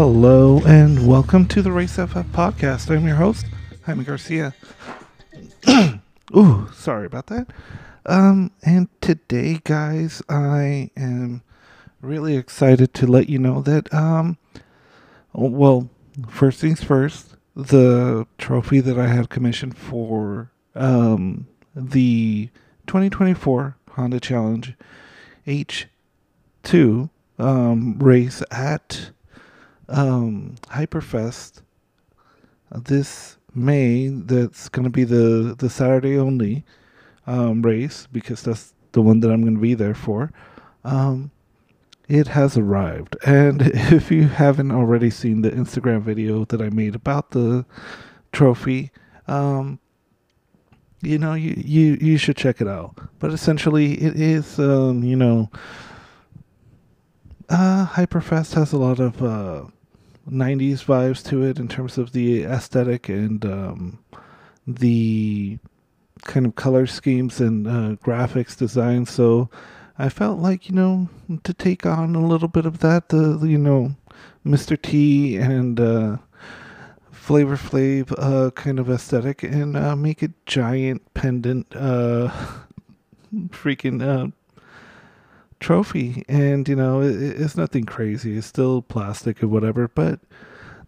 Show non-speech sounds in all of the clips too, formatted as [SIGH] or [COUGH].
Hello and welcome to the Race FF podcast. I'm your host, Jaime Garcia. [CLEARS THROAT] Ooh, sorry about that. Um, and today, guys, I am really excited to let you know that, um, well, first things first, the trophy that I had commissioned for, um, the 2024 Honda Challenge H2, um, race at, um, Hyperfest this May. That's going to be the the Saturday only um, race because that's the one that I'm going to be there for. Um, it has arrived, and [LAUGHS] if you haven't already seen the Instagram video that I made about the trophy, um, you know you, you you should check it out. But essentially, it is um, you know. Uh, Hyperfest has a lot of uh, 90s vibes to it in terms of the aesthetic and um, the kind of color schemes and uh, graphics design. So I felt like, you know, to take on a little bit of that, the, you know, Mr. T and uh, Flavor Flav uh, kind of aesthetic and uh, make a giant pendant uh, [LAUGHS] freaking uh, trophy and you know it, it's nothing crazy. It's still plastic or whatever but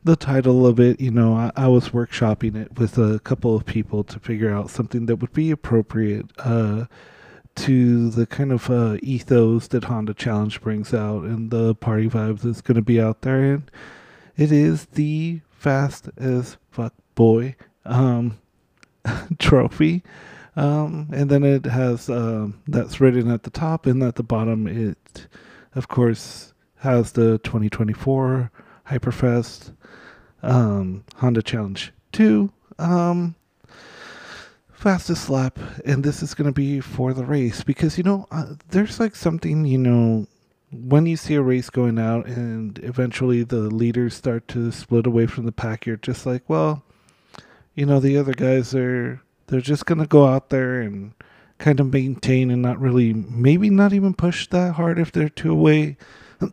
the title of it you know I, I, was workshopping it with a couple of people to figure out something that would be appropriate uh, to the kind of uh, ethos that honda challenge brings out and the party vibes that's going to be out there. And it is the fast as fuck boy um, [LAUGHS] trophy um, and then it has um, that's written at the top, and at the bottom, it of course has the 2024 Hyperfest um, Honda Challenge 2 um, fastest lap, and this is going to be for the race because you know uh, there's like something you know when you see a race going out and eventually the leaders start to split away from the pack, you're just like, well, you know, the other guys are they're just going to go out there and kind of maintain and not really, maybe not even push that hard if they're too away.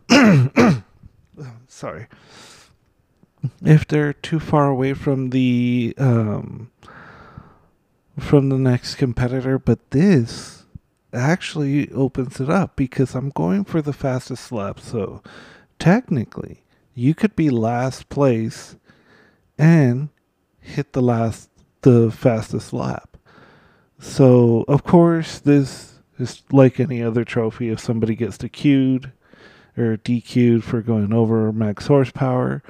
[COUGHS] Sorry. If they're too far away from the um, from the next competitor, but this actually opens it up because I'm going for the fastest lap. So technically, you could be last place and hit the last the fastest lap. So, of course, this is like any other trophy. If somebody gets DQ'd or DQ'd for going over max horsepower,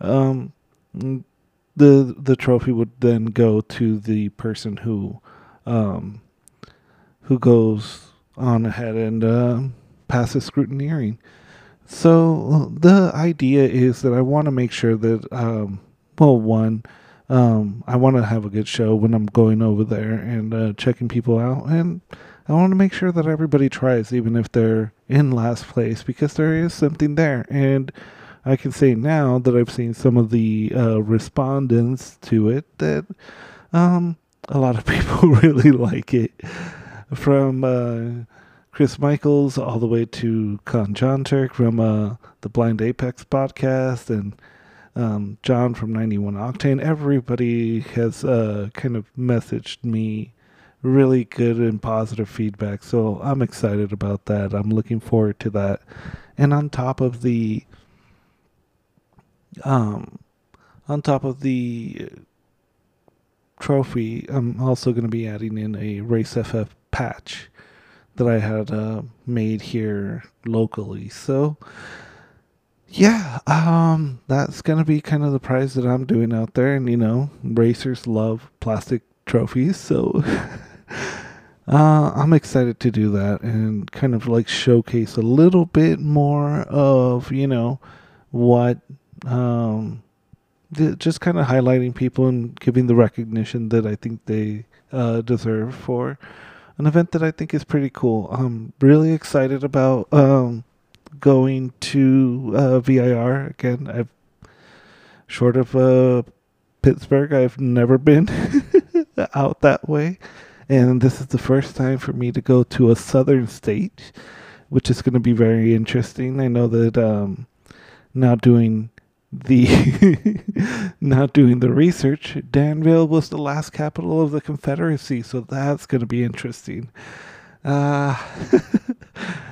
um, the the trophy would then go to the person who um, who goes on ahead and uh, passes scrutineering. So the idea is that I want to make sure that, um, well, one, um, I want to have a good show when I'm going over there and uh, checking people out, and I want to make sure that everybody tries, even if they're in last place, because there is something there. And I can say now that I've seen some of the uh, respondents to it that um, a lot of [LAUGHS] people really like it, from uh, Chris Michaels all the way to Con John Turk from uh, the Blind Apex podcast and um, John from 91 Octane, everybody has uh, kind of messaged me really good and positive feedback. So I'm excited about that. I'm looking forward to that. And on top of the, um, on top of the trophy, I'm also going to be adding in a Race FF patch that I had uh, made here locally. So yeah, um, that's gonna be kind of the prize that I'm doing out there, and you know, racers love plastic trophies, so [LAUGHS] uh, I'm excited to do that and kind of like showcase a little bit more of you know what um, just kind of highlighting people and giving the recognition that I think they uh, deserve for an event that I think is pretty cool. I'm really excited about. Um, going to uh, VIR again. I've short of uh, Pittsburgh, I've never been [LAUGHS] out that way, and this is the first time for me to go to a southern state, which is going to be very interesting. I know that um, now doing the [LAUGHS] not doing the research, Danville was the last capital of the Confederacy, so that's going to be interesting. Uh, [LAUGHS]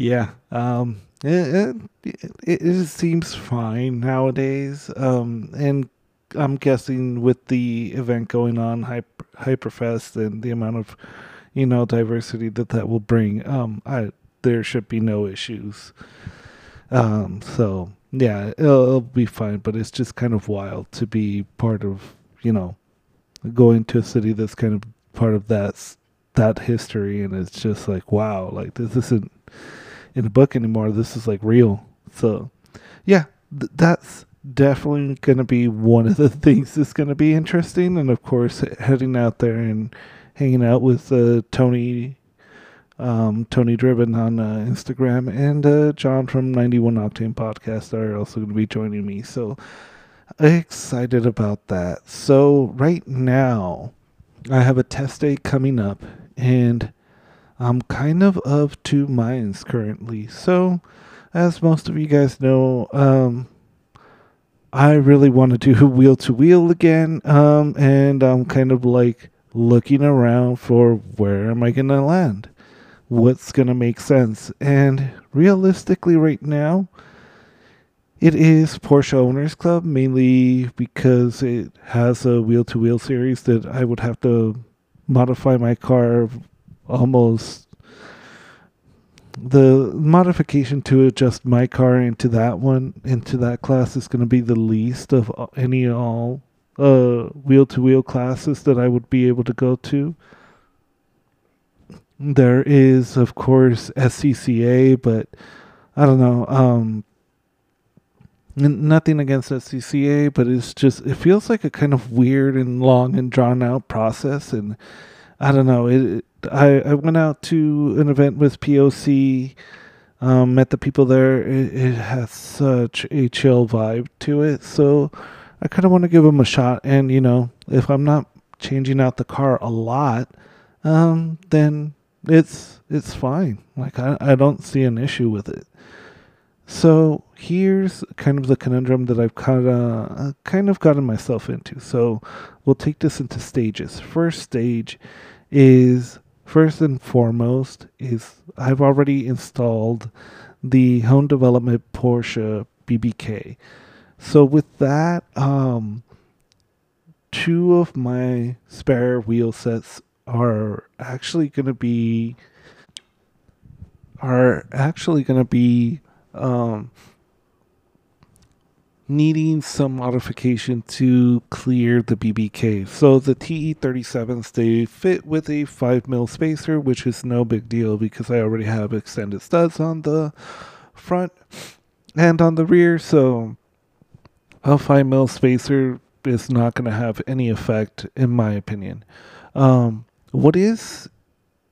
yeah, um, it, it, it, seems fine nowadays, um, and I'm guessing with the event going on, Hyper, Hyperfest, and the amount of you know diversity that that will bring, um, I there should be no issues. Um, so yeah, it'll, it'll be fine, but it's just kind of wild to be part of, you know, going to a city that's kind of part of that that history, and it's just like wow, like this isn't in a book anymore. This is like real. So yeah, th- that's definitely going to be one of the [LAUGHS] things that's going to be interesting, and of course, heading out there and hanging out with uh, Tony um, Tony Driven on uh, Instagram, and uh, John from 91 Octane Podcast are also going to be joining me. So excited about that. So, right now, I have a test day coming up, and I'm kind of of two minds currently. So, as most of you guys know, um, I really want to do [LAUGHS] wheel to wheel again, um, and I'm kind of like looking around for where am I going to land what's going to make sense. And realistically, right now, it is Porsche Owners Club mainly because it has a wheel to wheel series that I would have to modify my car almost. The modification to adjust my car into that one, into that class, is going to be the least of any all wheel to wheel classes that I would be able to go to. There is, of course, SCCA, but I don't know. Um, n- nothing against SCCA, but it's just it feels like a kind of weird and long and drawn out process, and I don't know. It, I I went out to an event with POC. Um, met the people there. It, it has such a chill vibe to it, so I kind of want to give them a shot. And you know, if I'm not changing out the car a lot, um, then it's it's fine. Like I, I don't see an issue with it. So here's kind of the conundrum that I've kind of kind of gotten myself into. So we'll take this into stages. First stage is first and foremost is I've already installed the home development Porsche BBK. So with that, um, two of my spare wheel sets are actually going to be are actually going to be um, needing some modification to clear the BBK. So the TE37s they fit with a 5 mil spacer, which is no big deal because I already have extended studs on the front and on the rear. So a 5 mil spacer is not going to have any effect, in my opinion. Um, what is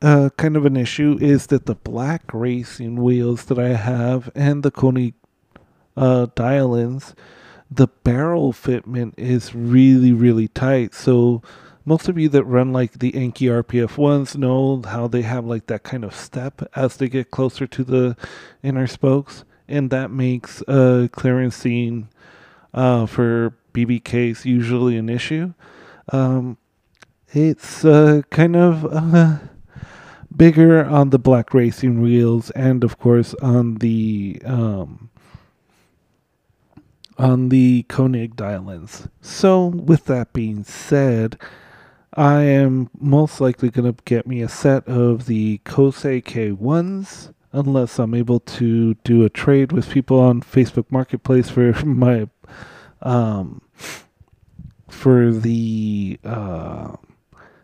uh, kind of an issue is that the black racing wheels that I have and the Konig uh, dial-ins, the barrel fitment is really, really tight. So most of you that run like the Enkei RPF ones know how they have like that kind of step as they get closer to the inner spokes, and that makes uh, clearancing uh, for BBKs usually an issue. Um, it's uh, kind of uh, bigger on the black racing wheels and of course on the um, on the Konig dial-ins. So with that being said, I am most likely going to get me a set of the Kosei K1s unless I'm able to do a trade with people on Facebook Marketplace for [LAUGHS] my um for the uh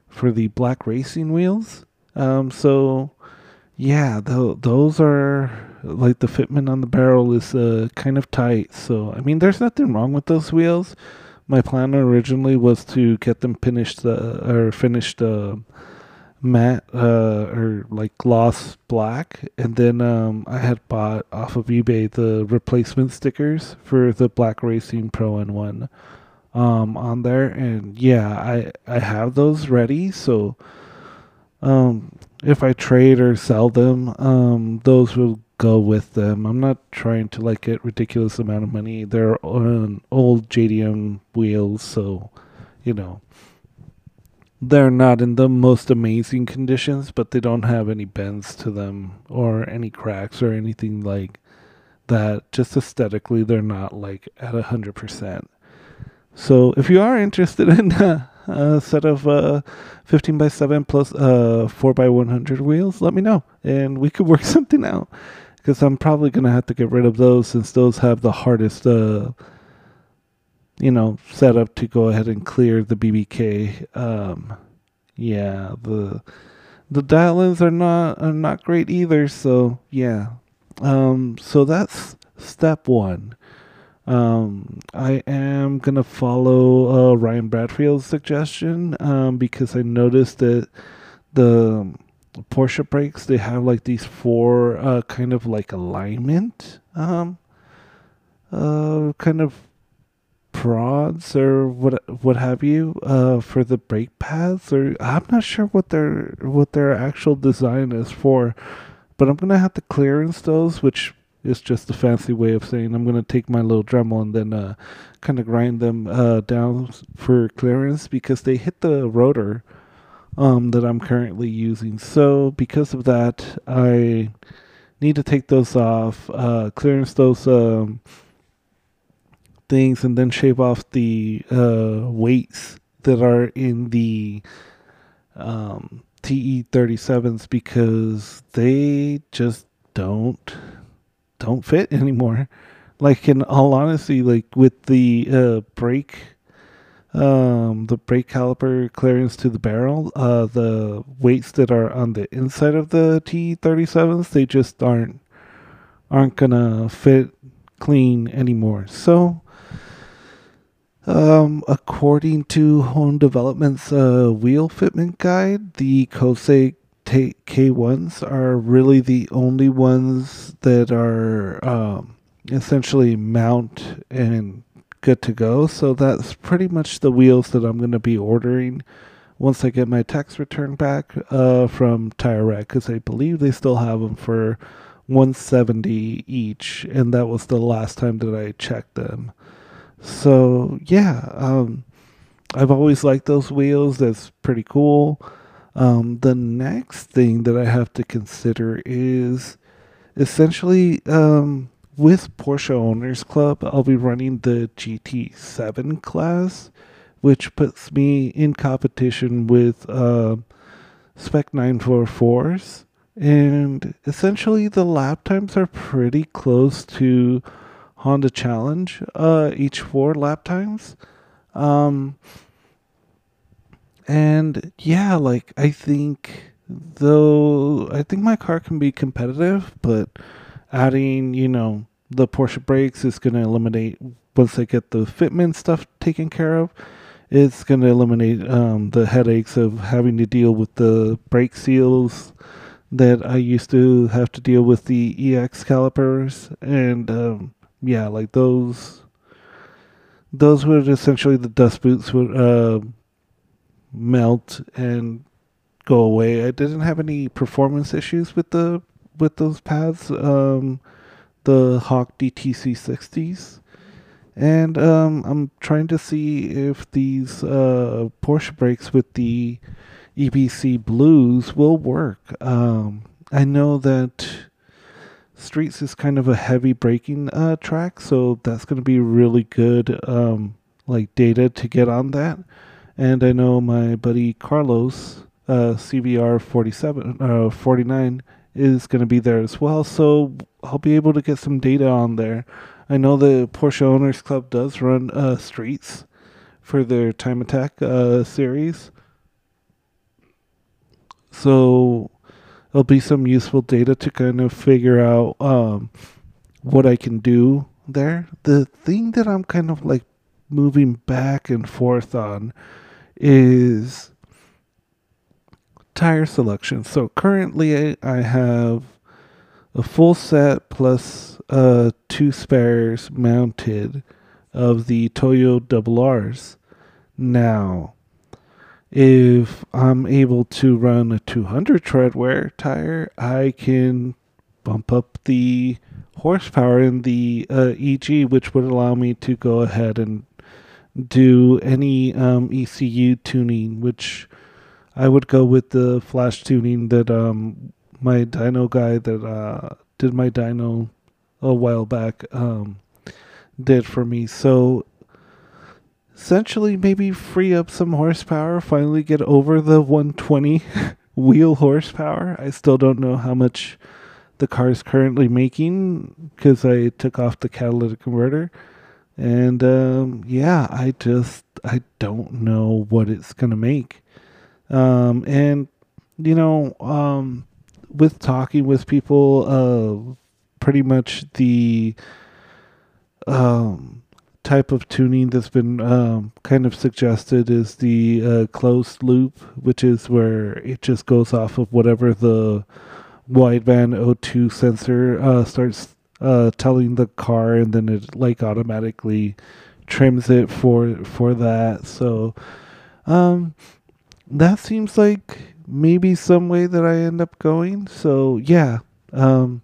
for the black racing wheels. Um, so yeah, th- those are like the fitment on the barrel is uh, kind of tight. So I mean, there's nothing wrong with those wheels. My plan originally was to get them finished uh, or finished uh, matte uh, or like gloss black, and then um, I had bought off of eBay the replacement stickers for the Black Racing Pro N1 um, on there, and yeah, I I have those ready. So um, if I trade or sell them, um, those will go with them. I'm not trying to like get ridiculous amount of money. They're on old JDM wheels, so you know they're not in the most amazing conditions, but they don't have any bends to them or any cracks or anything like that. Just aesthetically, they're not like at a hundred percent. So if you are interested [LAUGHS] in a, a set of uh, 15 by 7 plus uh, 4 by 100 wheels, let me know and we could work [LAUGHS] something out. Because I'm probably gonna have to get rid of those since those have the hardest, uh, you know, setup to go ahead and clear the BBK. Um, yeah, the the dial-ins are not are not great either. So yeah, um, so that's step one. Um, I am gonna follow uh, Ryan Bradfield's suggestion um, because I noticed that the Porsche brakes they have like these four uh, kind of like alignment um, uh, kind of prods or what what have you uh, for the brake pads or I'm not sure what their what their actual design is for, but I'm gonna have to clearance those, which is just a fancy way of saying I'm gonna take my little Dremel and then uh, kind of grind them uh, down for clearance because they hit the rotor um, that I'm currently using. So because of that, I need to take those off, uh, clearance those um, things, and then shave off the uh, weights that are in the um, TE37s because they just don't don't fit [LAUGHS] anymore. Like in all honesty, like with the uh, brake, um, the brake caliper clearance to the barrel, uh, the weights that are on the inside of the T37s, they just aren't aren't gonna fit clean anymore. So, um, according to Home Development's uh, wheel fitment guide, the Kosei K1s are really the only ones that are um, essentially mount and good to go. So that's pretty much the wheels that I'm going to be ordering once I get my tax return back uh, from Tire Rack because I believe they still have them for 170 each, and that was the last time that I checked them. So yeah, um, I've always liked those wheels. That's pretty cool. Um, the next thing that I have to consider is essentially um, with Porsche Owners Club, I'll be running the GT7 class, which puts me in competition with uh, Spec 944s. And essentially, the lap times are pretty close to Honda Challenge uh, H4 lap times. Um, and yeah, like I think though I think my car can be competitive, but adding, you know, the Porsche brakes is going to eliminate once they get the fitment stuff taken care of. It's going to eliminate um, the headaches of having to deal with the brake seals that I used to have to deal with the EX calipers, and um, yeah, like those. Those would essentially the dust boots would uh, melt and go away. I didn't have any performance issues with the with those pads. Um, the Hawk DTC 60s. And um, I'm trying to see if these uh, Porsche brakes with the EBC Blues will work. Um, I know that Streets is kind of a heavy braking uh, track, so that's going to be really good, um, like data to get on that. And I know my buddy Carlos, uh, CVR 47, uh, 49, is going to be there as well. So I'll be able to get some data on there. I know the Porsche Owners Club does run uh, streets for their Time Attack uh, series. So there'll be some useful data to kind of figure out um, what I can do there. The thing that I'm kind of like moving back and forth on is tire selection. So currently I have a full set plus uh, two spares mounted of the Toyo double R's. Now, if I'm able to run a 200 tread wear tire, I can bump up the horsepower in the uh, EG, which would allow me to go ahead and do any um, ECU tuning, which I would go with the flash tuning that um, my dyno guy that uh, did my dyno a while back um, did for me. So essentially, maybe free up some horsepower, finally get over the 120 [LAUGHS] wheel horsepower. I still don't know how much the car is currently making because I took off the catalytic converter. And um, yeah, I just I don't know what it's gonna make. Um, and you know, um, with talking with people, uh, pretty much the um, type of tuning that's been um, kind of suggested is the uh, closed loop, which is where it just goes off of whatever the wideband O2 sensor uh, starts uh, telling the car, and then it like automatically trims it for for that. So um, that seems like maybe some way that I end up going. So yeah, um,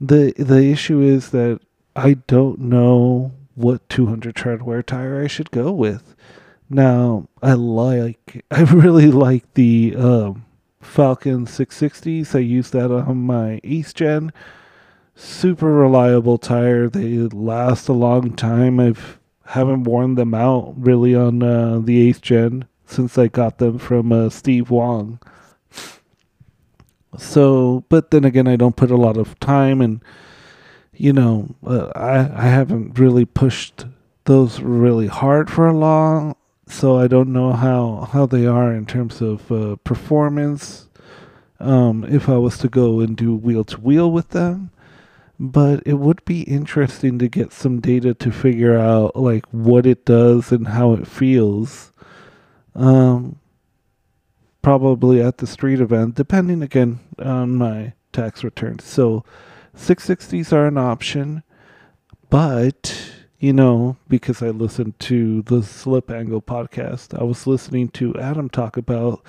the the issue is that I don't know what 200 tread wear tire I should go with. Now I like [LAUGHS] I really like the um, Falken 660s. I use that on my East Gen. Super reliable tire. They last a long time. I've haven't worn them out really on uh, the 8th gen since I got them from uh, Steve Wong. So, but then again, I don't put a lot of time and, you know, uh, I, I haven't really pushed those really hard for a long, so I don't know how, how they are in terms of uh, performance. Um, if I was to go and do wheel to wheel with them, but it would be interesting to get some data to figure out like what it does and how it feels. Um, probably at the street event, depending again on my tax return. So 660s are an option, but you know, because I listened to the Slip Angle podcast, I was listening to Adam talk about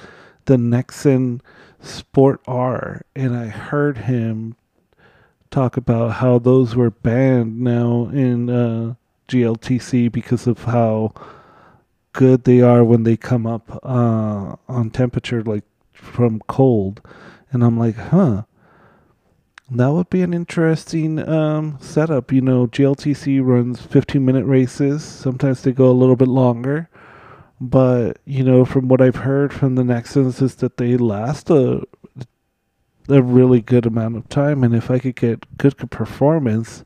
the Nexen Sport R, and I heard him talk about how those were banned now in uh, GLTC because of how good they are when they come up uh, on temperature, like from cold. And I'm like, huh, that would be an interesting um, setup. You know, GLTC runs 15 minute races. Sometimes they go a little bit longer. But, you know, from what I've heard from the Nexens is that they last a, a really good amount of time. And if I could get good performance,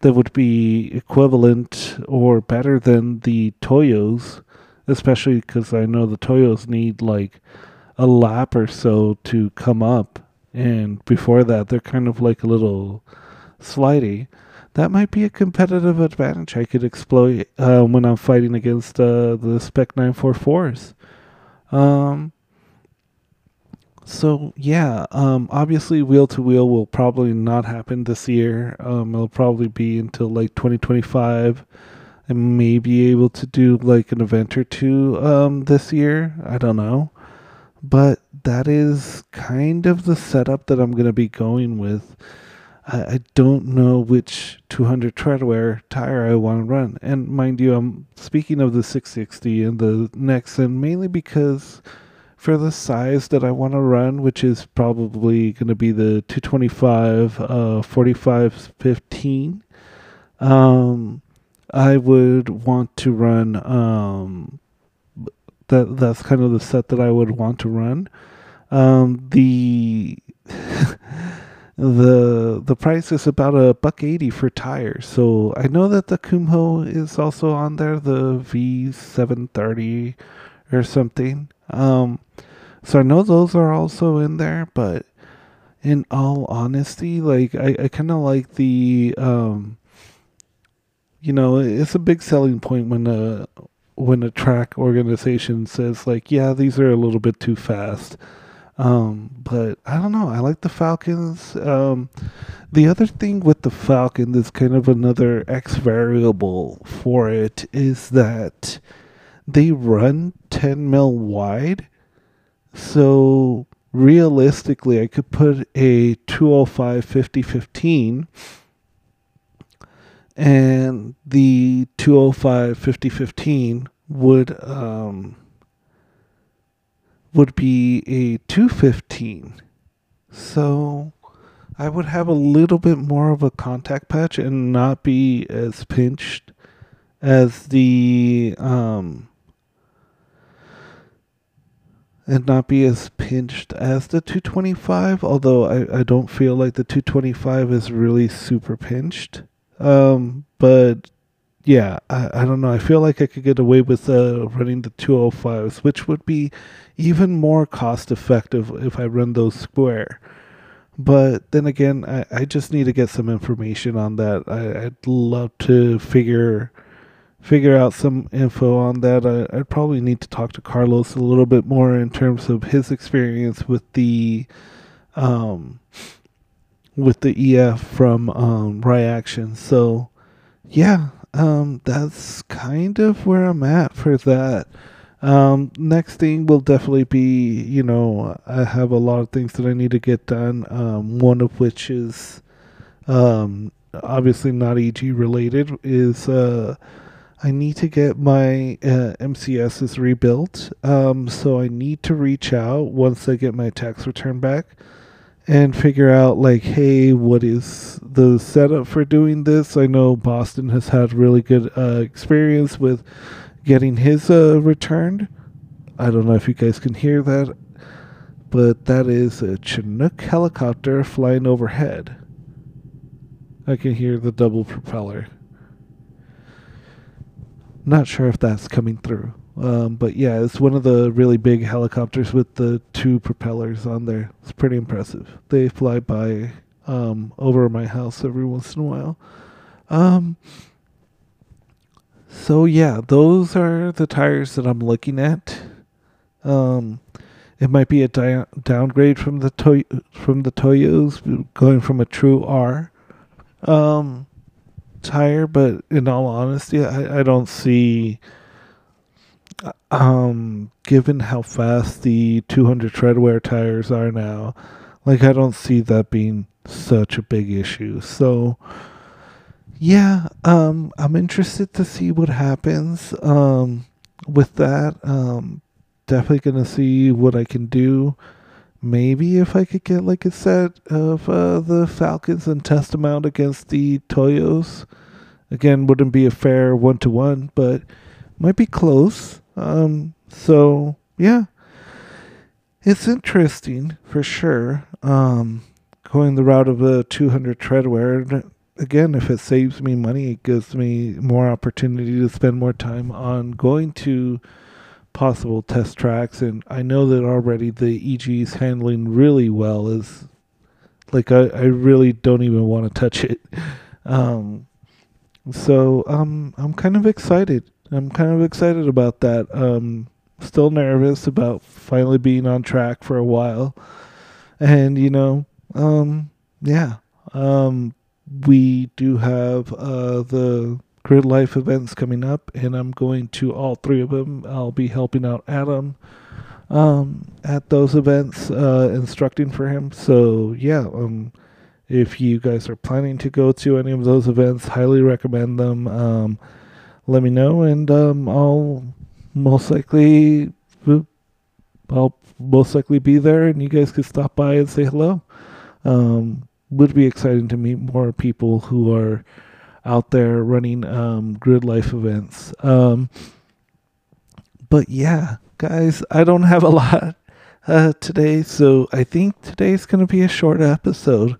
that would be equivalent or better than the Toyos especially because I know the Toyos need like a lap or so to come up, and before that, they're kind of like a little slidey. That might be a competitive advantage I could exploit uh, when I'm fighting against uh, the Spec 944s. Um, so yeah, um, obviously wheel to wheel will probably not happen this year. Um, it'll probably be until like 2025. I may be able to do like an event or two um, this year. I don't know. But that is kind of the setup that I'm going to be going with. I, I don't know which 200 treadwear tire I want to run. And mind you, I'm speaking of the 660 and the Nexen mainly because for the size that I want to run, which is probably going to be the 225 uh, 45 15. Um, I would want to run. Um, that that's kind of the set that I would want to run. Um, the [LAUGHS] the the price is about a buck eighty for tires. So I know that the Kumho is also on there, the V seven thirty or something. Um, so I know those are also in there, but in all honesty, like I, I kind of like the um you know, it's a big selling point when a when a track organization says like, yeah, these are a little bit too fast. Um, but I don't know. I like the Falkens. Um, the other thing with the Falken that's kind of another X variable for it is that they run 10 mil wide. So realistically, I could put a 205 5015 and the 205 5015 would um, would be a 215 so i would have a little bit more of a contact patch and not be as pinched as the um, and not be as pinched as the 225 although I, I don't feel like the 225 is really super pinched um, but yeah, I, I don't know. I feel like I could get away with uh, running the 205s, which would be even more cost effective if I run those square. But then again, I, I just need to get some information on that. I, I'd love to figure figure out some info on that. I, I'd probably need to talk to Carlos a little bit more in terms of his experience with the um, with the EF from um, Ryaction. So, yeah, um, that's kind of where I'm at for that. Um, next thing will definitely be, you know, I have a lot of things that I need to get done. Um, one of which is, um, obviously not EG related, is uh, I need to get my uh, MCSs rebuilt. Um, so I need to reach out once I get my tax return back and figure out like hey what is the setup for doing this? I know boston has had really good uh, experience with getting his uh, returned. I don't know if you guys can hear that but that is a chinook helicopter flying overhead. I can hear the double propeller. Not sure if that's coming through um, but yeah, it's one of the really big helicopters with the two propellers on there. It's pretty impressive. They fly by um, over my house every once in a while. Um, so yeah, those are the tires that I'm looking at. Um, it might be a di- downgrade from the toy from the Toyos, going from a true R um, tire. But in all honesty, I, I don't see um, given how fast the 200 treadwear tires are now, like I don't see that being such a big issue. So, yeah, um, I'm interested to see what happens um, with that. Um, definitely gonna see what I can do. Maybe if I could get like a set of uh, the Falkens and test them out against the Toyos. Again, wouldn't be a fair one to one, but might be close. Um, so yeah, it's interesting for sure. Um, going the route of a 200 treadwear. Again, if it saves me money, it gives me more opportunity to spend more time on going to possible test tracks. And I know that already the EG is handling really well. Is like I, I really don't even want to touch it. [LAUGHS] Um, so um, I'm kind of excited. I'm kind of excited about that. Um, still nervous about finally being on track for a while. And, you know, um, yeah, um, we do have uh, the Grid Life events coming up, and I'm going to all three of them. I'll be helping out Adam um, at those events, uh, instructing for him. So, yeah, um, if you guys are planning to go to any of those events, highly recommend them. Um, let me know, and um, I'll most likely I'll most likely be there, and you guys could stop by and say hello. Um, would be exciting to meet more people who are out there running um, grid life events. Um, but yeah, guys, I don't have a [LAUGHS] lot uh, today, so I think today's going to be a short episode.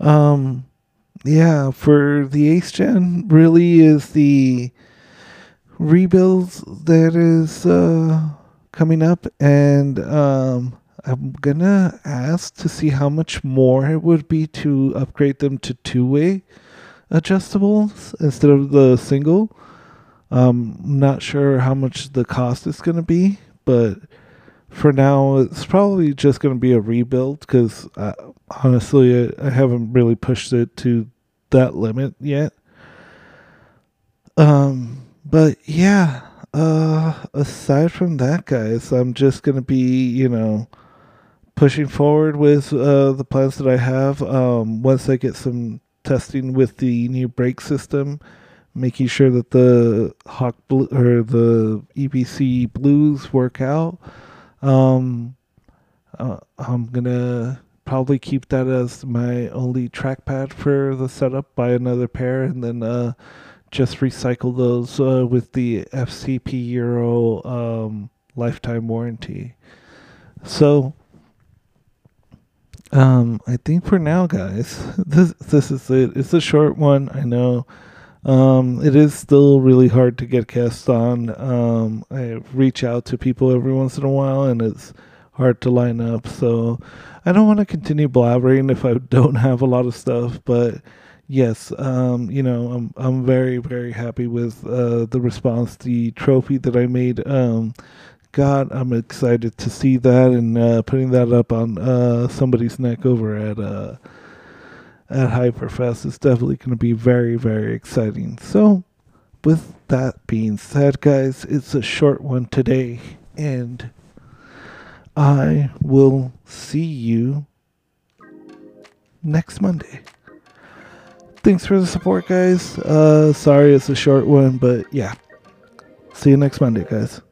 Um, yeah, for the Ace Gen, really is the rebuilds that is uh, coming up, and um, I'm gonna ask to see how much more it would be to upgrade them to two-way adjustables instead of the single. Um, not sure how much the cost is gonna be, but for now, it's probably just gonna be a rebuild because uh, honestly, I, I haven't really pushed it to that limit yet. Um, but yeah, uh, aside from that, guys, I'm just gonna be, you know, pushing forward with uh, the plans that I have. Um, once I get some testing with the new brake system, making sure that the Hawk Blue or the EBC blues work out. Um, uh, I'm gonna probably keep that as my only trackpad for the setup. Buy another pair and then uh, just recycle those uh, with the FCP Euro um, lifetime warranty. So, um, I think for now, guys, [LAUGHS] this this is it. It's a short one, I know. Um, it is still really hard to get guests on. Um, I reach out to people every once in a while, and it's hard to line up. So I don't want to continue blabbering if I [LAUGHS] don't have a lot of stuff, but yes, um, you know, I'm I'm very very happy with uh, the response, the trophy that I made. Um, God, I'm excited to see that and uh, putting that up on uh, somebody's neck over at uh, at Hyperfest is definitely going to be very very exciting. So, with that being said, guys, it's a short one today, and I will see you next Monday. Thanks for the support, guys. Uh, sorry it's a short one, but yeah. See you next Monday, guys.